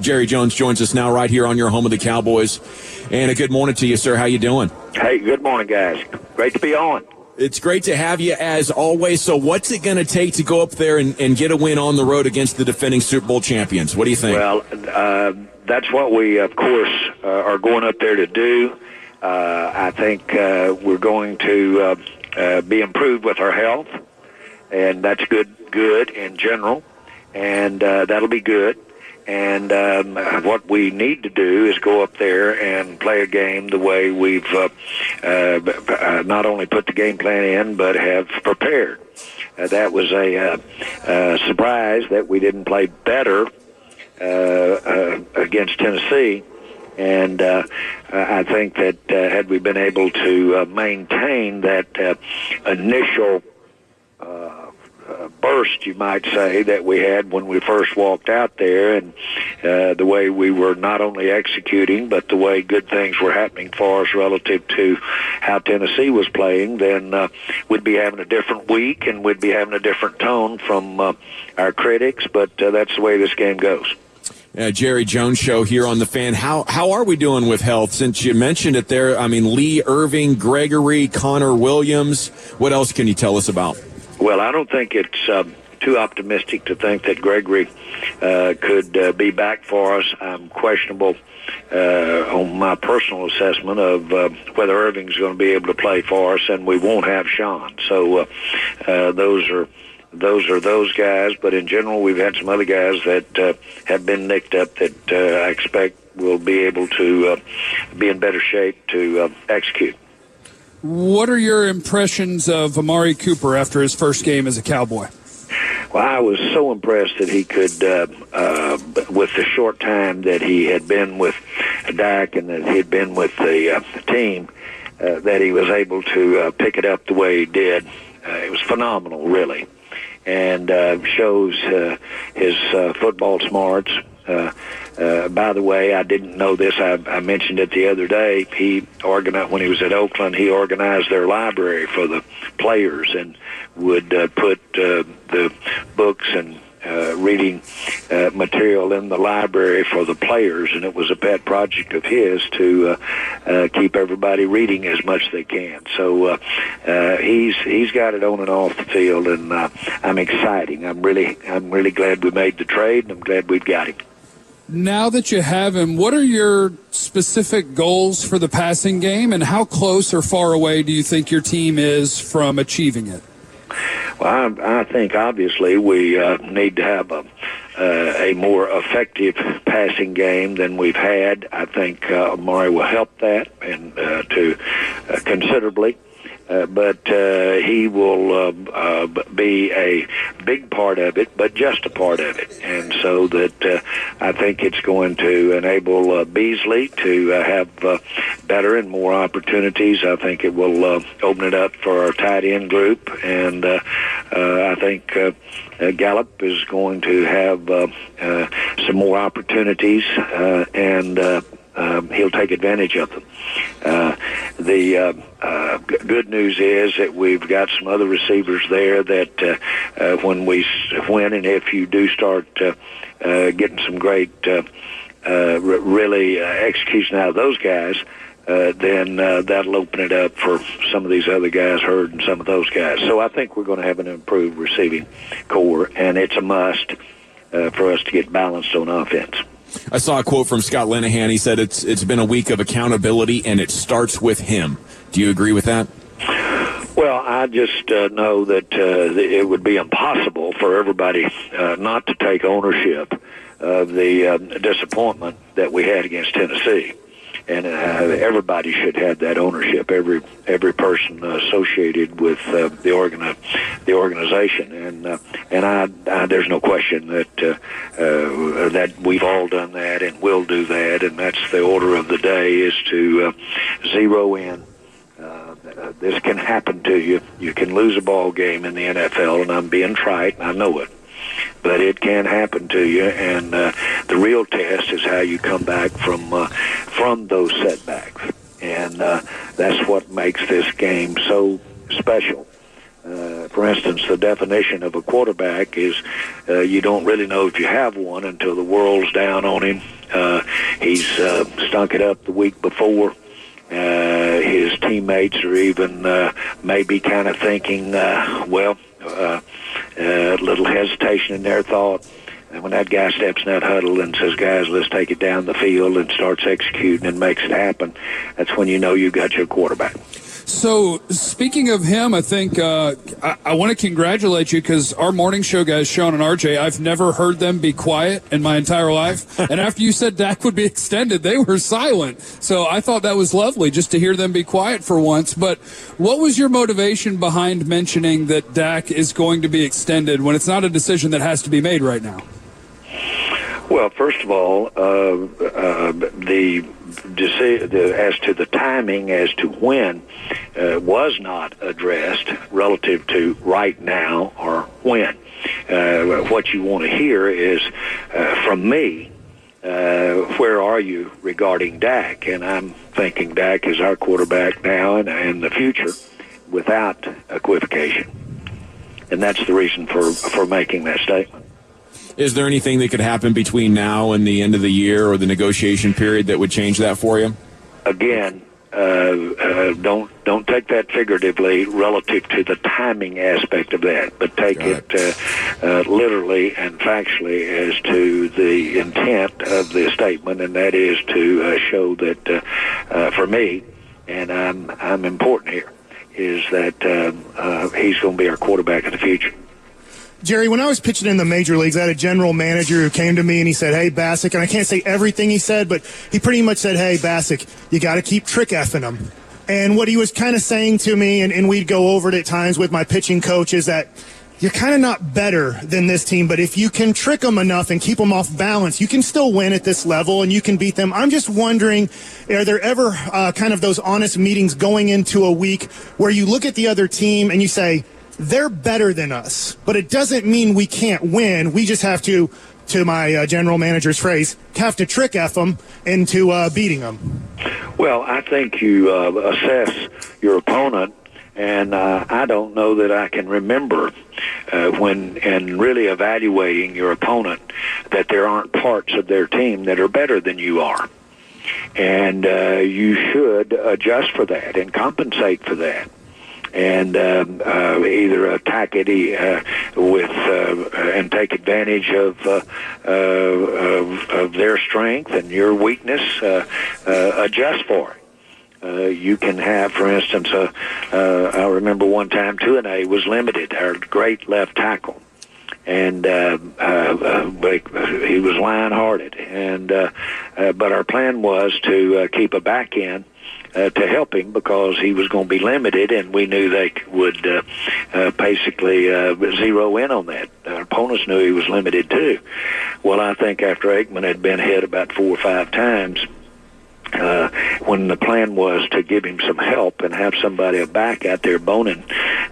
Jerry Jones joins us now right here on your home of the Cowboys. And a good morning to you, sir. How you doing? Hey, good morning, guys. Great to be on. It's great to have you as always. So, what's it going to take to go up there and, and, get a win on the road against the defending Super Bowl champions? What do you think? Well, uh, that's what we, of course, uh, are going up there to do. Uh, I think uh, we're going to uh, uh, be improved with our health, and that's good. Good in general, and that'll be good. And um, what we need to do is go up there and play a game the way we've uh, uh, not only put the game plan in, but have prepared. Uh, that was a uh, uh, surprise that we didn't play better uh, uh, against Tennessee. And uh, I think that uh, had we been able to uh, maintain that uh, initial uh, you might say, that we had when we first walked out there, and uh, the way we were not only executing, but the way good things were happening for us relative to how Tennessee was playing, then uh, we'd be having a different week and we'd be having a different tone from uh, our critics. But uh, that's the way this game goes. Uh, Jerry Jones show here on the fan. How how are we doing with health? Since you mentioned it there, I mean Lee Irving, Gregory, Connor Williams. What else can you tell us about? Well, I don't think it's uh, too optimistic to think that Gregory uh, could uh, be back for us. I'm questionable uh, on my personal assessment of uh, whether Irving's going to be able to play for us, and we won't have Sean. So uh, those are those are those guys. But in general, we've had some other guys that have been nicked up that I expect will be able to be in better shape to execute. What are your impressions of Amari Cooper after his first game as a Cowboy? Well, I was so impressed that he could, uh, uh, with the short time that he had been with Dak and that he had been with the, uh, the team, uh, that he was able to uh, pick it up the way he did. Uh, it was phenomenal, really, and uh, shows uh, his uh, football smarts. Uh, uh, by the way, I didn't know this. I, I mentioned it the other day. He organized when he was at Oakland. He organized their library for the players and would uh, put uh, the books and uh, reading uh, material in the library for the players, and it was a pet project of his to uh, uh, keep everybody reading as much they can. So uh, uh, he's he's got it on and off the field, and uh, I'm exciting. I'm really I'm really glad we made the trade, and I'm glad we've got him. Now that you have him, what are your specific goals for the passing game, and how close or far away do you think your team is from achieving it? Well, I, I think obviously we uh, need to have a, uh, a more effective passing game than we've had. I think uh, Amari will help that and uh, to uh, considerably. Uh, but uh, he will uh, uh, be a big part of it, but just a part of it. And so that uh, I think it's going to enable uh, Beasley to have better and more opportunities. I think it will open it up for our tight end group, and I think. Gallup is going to have some more opportunities, and um, he'll take advantage of them. Uh, the uh, uh, g- good news is that we've got some other receivers there that uh, uh, when we when and if you do start uh, uh, getting some great r- really execution out of those guys. Then that'll open it up for some of these other guys, Hurns and some of those guys. So I think we're going to have an improved receiving corps, and it's a must for us to get balanced on offense. I saw a quote from Scott Linehan. He said it's it's been a week of accountability, and it starts with him. Do you agree with that? Well, I just uh, know that uh, it would be impossible for everybody uh, not to take ownership of the uh, disappointment that we had against Tennessee. And uh, everybody should have that ownership. Every every person associated with uh, the organ the organization, and uh, and I, I there's no question that uh, uh, that we've all done that and will do that, and that's the order of the day is to uh, zero in this can happen to you. You can lose a ball game in the NFL, and I'm being trite, I know it. But it can happen to you, and uh, the real test is how you come back from uh, from those setbacks, and uh, that's what makes this game so special. Uh, for instance, the definition of a quarterback is uh, you don't really know if you have one until the world's down on him. Uh, he's uh, stunk it up the week before. Uh, his teammates are even uh, maybe kind of thinking, uh, well, uh, a little hesitation in their thought. And when that guy steps in that huddle and says, guys, let's take it down the field and starts executing and makes it happen, that's when you know you've got your quarterback. So, speaking of him, I think uh, I, I want to congratulate you because our morning show guys, Sean and RJ, I've never heard them be quiet in my entire life. and after you said Dak would be extended, they were silent. So I thought that was lovely just to hear them be quiet for once. But what was your motivation behind mentioning that Dak is going to be extended when it's not a decision that has to be made right now? Well, first of all, uh, uh, the, the as to the timing as to when uh, was not addressed relative to right now or when. Uh, what you want to hear is uh, from me. Uh, where are you regarding Dak? And I'm thinking Dak is our quarterback now and in the future, without equivocation. And that's the reason for for making that statement. Is there anything that could happen between now and the end of the year or the negotiation period that would change that for you? Again, uh, uh, don't don't take that figuratively relative to the timing aspect of that, but take it, it uh, uh, literally and factually as to the intent of the statement, and that is to uh, show that uh, for me, and I'm I'm important here, is that um, he's going to be our quarterback of the future. Jerry, when I was pitching in the major leagues, I had a general manager who came to me and he said, Hey, Bacsik, and I can't say everything he said, but he pretty much said, Hey, Bacsik, you got to keep trick effing them. And what he was kind of saying to me, and, and we'd go over it at times with my pitching coach, is that you're kind of not better than this team, but if you can trick them enough and keep them off balance, you can still win at this level and you can beat them. I'm just wondering, are there ever uh, kind of those honest meetings going into a week where you look at the other team and you say, they're better than us, but it doesn't mean we can't win. We just have to, to my uh, general manager's phrase, have to trick F them into uh, beating them. Well, I think you uh, assess your opponent, and uh, I don't know that I can remember uh, when and really evaluating your opponent that there aren't parts of their team that are better than you are. And uh, you should adjust for that and compensate for that and um, uh, either attack it uh, with uh, and take advantage of, uh, uh, of, of their strength and your weakness. Uh, adjust for it. Uh, you can have, for instance, uh, uh, I remember one time A was limited, our great left tackle, and uh, uh, uh, he was lion-hearted, and uh, uh, but our plan was to uh, keep a back end uh, to help him because he was going to be limited, and we knew they would uh, uh, basically uh, zero in on that. Our opponents knew he was limited too. Well, I think after Aikman had been hit about four or five times, uh, when the plan was to give him some help and have somebody back out there boning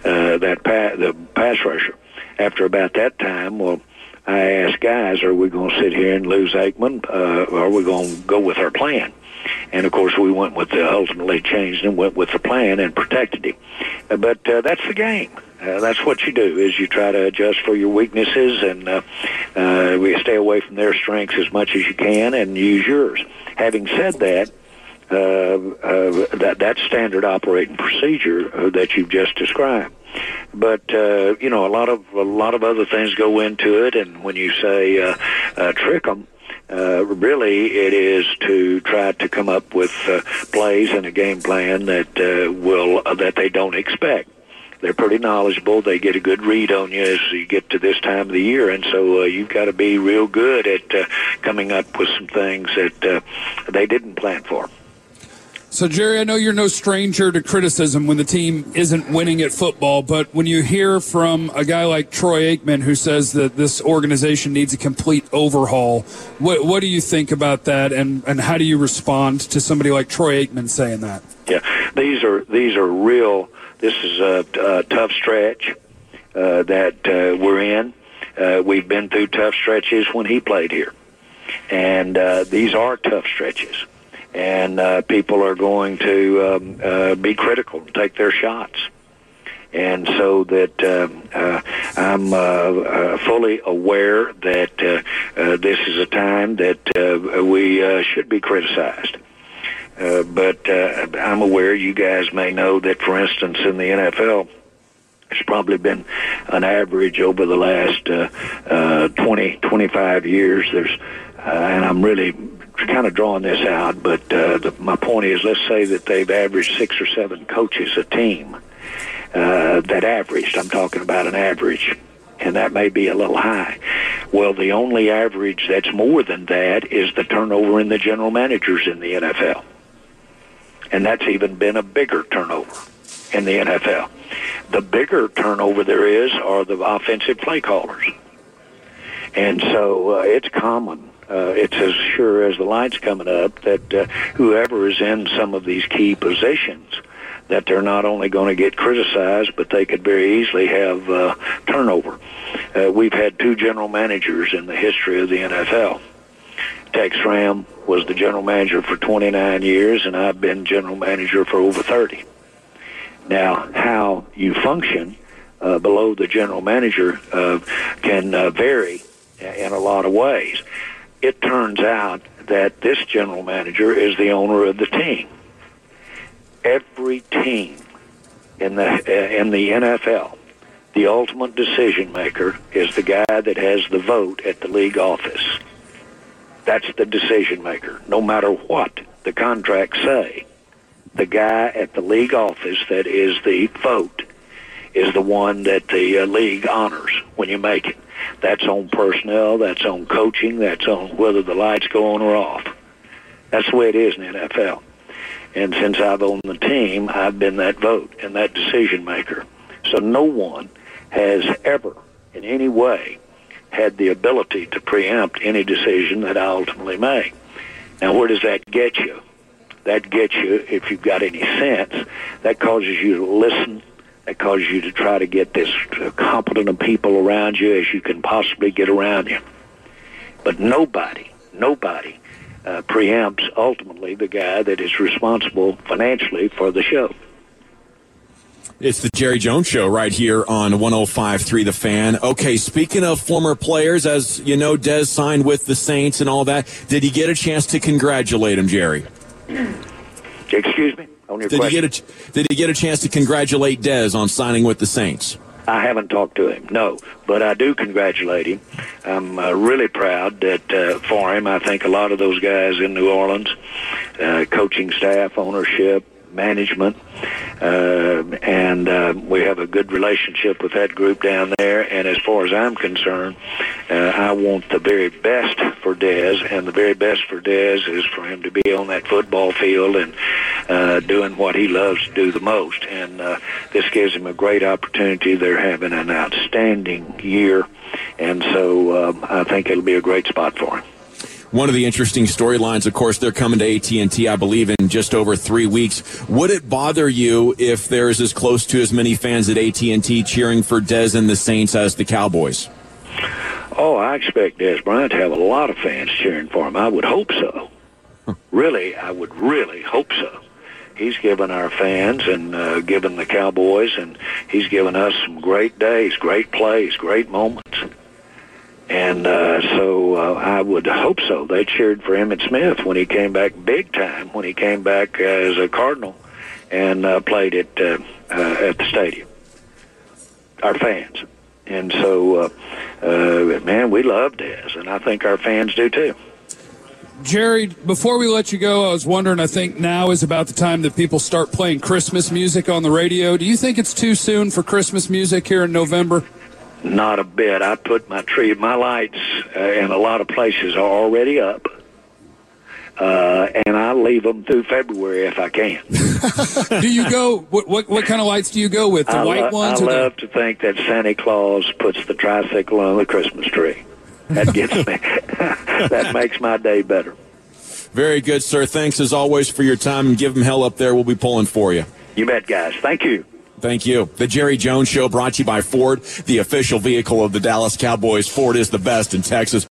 uh, that pa- the pass rusher. After about that time, well, I asked guys, are we going to sit here and lose Aikman, uh, are we going to go with our plan? And of course, we went with the ultimately changed and went with the plan and protected him. Uh, but uh, that's the game. Uh, that's what you do is you try to adjust for your weaknesses and uh, uh, we stay away from their strengths as much as you can and use yours. Having said that, uh, uh, that that's standard operating procedure uh, that you've just described. But uh, you know, a lot of a lot of other things go into it, and when you say uh, uh, trick them, uh, really, it is to try to come up with uh, plays and a game plan that uh, will uh, that they don't expect. They're pretty knowledgeable. They get a good read on you as you get to this time of the year, and so uh, you've got to be real good at uh, coming up with some things that uh, they didn't plan for. So, Jerry, I know you're no stranger to criticism when the team isn't winning at football, but when you hear from a guy like Troy Aikman who says that this organization needs a complete overhaul, what, what do you think about that, and, and how do you respond to somebody like Troy Aikman saying that? Yeah, these are these are real. This is a, a tough stretch uh, that uh, we're in. Uh, we've been through tough stretches when he played here, and uh, these are tough stretches and uh, people are going to um, uh, be critical and take their shots. and so that uh, uh, I'm uh, uh, fully aware that uh, uh, this is a time that uh, we uh, should be criticized. Uh, but uh, I'm aware you guys may know that, for instance, in the NFL, it's probably been an average over the last uh, uh, 20, 25 years. There's, uh, and I'm really kind of drawing this out, but uh, the, my point is, let's say that they've averaged six or seven coaches a team. Uh, that averaged, I'm talking about an average, and that may be a little high. Well, the only average that's more than that is the turnover in the general managers in the NFL. And that's even been a bigger turnover in the NFL. The bigger turnover there is are the offensive play callers. And so uh, it's common. Uh, it's as sure as the lights coming up that uh, whoever is in some of these key positions, that they're not only going to get criticized, but they could very easily have uh, turnover. Uh, we've had two general managers in the history of the NFL. Tex Schramm was the general manager for 29 years, and I've been general manager for over 30. Now, how you function uh, below the general manager uh, can uh, vary in a lot of ways. It turns out that this general manager is the owner of the team. Every team in the uh, in the NFL, the ultimate decision maker is the guy that has the vote at the league office. That's the decision maker, no matter what the contracts say the guy at the league office that is the vote is the one that the uh, league honors when you make it. That's on personnel, that's on coaching, that's on whether the lights go on or off. That's the way it is in the NFL. And since I've owned the team, I've been that vote and that decision maker. So no one has ever, in any way, had the ability to preempt any decision that I ultimately make. Now, where does that get you? that gets you, if you've got any sense, that causes you to listen. That causes you to try to get as competent of people around you as you can possibly get around you. But nobody, nobody uh, preempts ultimately the guy that is responsible financially for the show. It's the Jerry Jones Show right here on 105.3 The Fan. Okay, speaking of former players, as you know, Dez signed with the Saints and all that. Did he get a chance to congratulate him, Jerry? Excuse me? On your did question? he get a Did he get a chance to congratulate Dez on signing with the Saints? I haven't talked to him, no, but I do congratulate him. I'm uh, really proud that uh, for him. I think a lot of those guys in New Orleans, uh, coaching staff, ownership, management, uh, and uh, we have a good relationship with that group down there. And as far as I'm concerned, uh, I want the very best for Dez, and the very best for Dez is for him to be on that football field and uh, doing what he loves to do the most. And uh, this gives him a great opportunity. They're having an outstanding year, and so um, I think it'll be a great spot for him one of the interesting storylines of course they're coming to AT&T I believe in just over 3 weeks would it bother you if there's as close to as many fans at AT&T cheering for Dez and the Saints as the Cowboys Oh I expect Dez Bryant to have a lot of fans cheering for him I would hope so really I would really hope so he's given our fans and uh, given the Cowboys and he's given us some great days great plays great moments and uh, so uh, I would hope so. They cheered for Emmitt Smith when he came back big time, when he came back uh, as a Cardinal and uh, played at, uh, uh, at the stadium. Our fans. And so, uh, uh, man, we love Dez, and I think our fans do too. Jerry, before we let you go, I was wondering, I think now is about the time that people start playing Christmas music on the radio. Do you think it's too soon for Christmas music here in November? Not a bit. I put my tree, my lights uh, in a lot of places are already up. Uh, and I leave them through February if I can. do you go? What, what, what kind of lights do you go with? The I white lo- ones? I love the... to think that Santa Claus puts the tricycle on the Christmas tree. That gets me. that makes my day better. Very good, sir. Thanks as always for your time and give them hell up there. We'll be pulling for you. You bet, guys. Thank you. Thank you. The Jerry Jones Show brought to you by Ford, the official vehicle of the Dallas Cowboys. Ford is the best in Texas.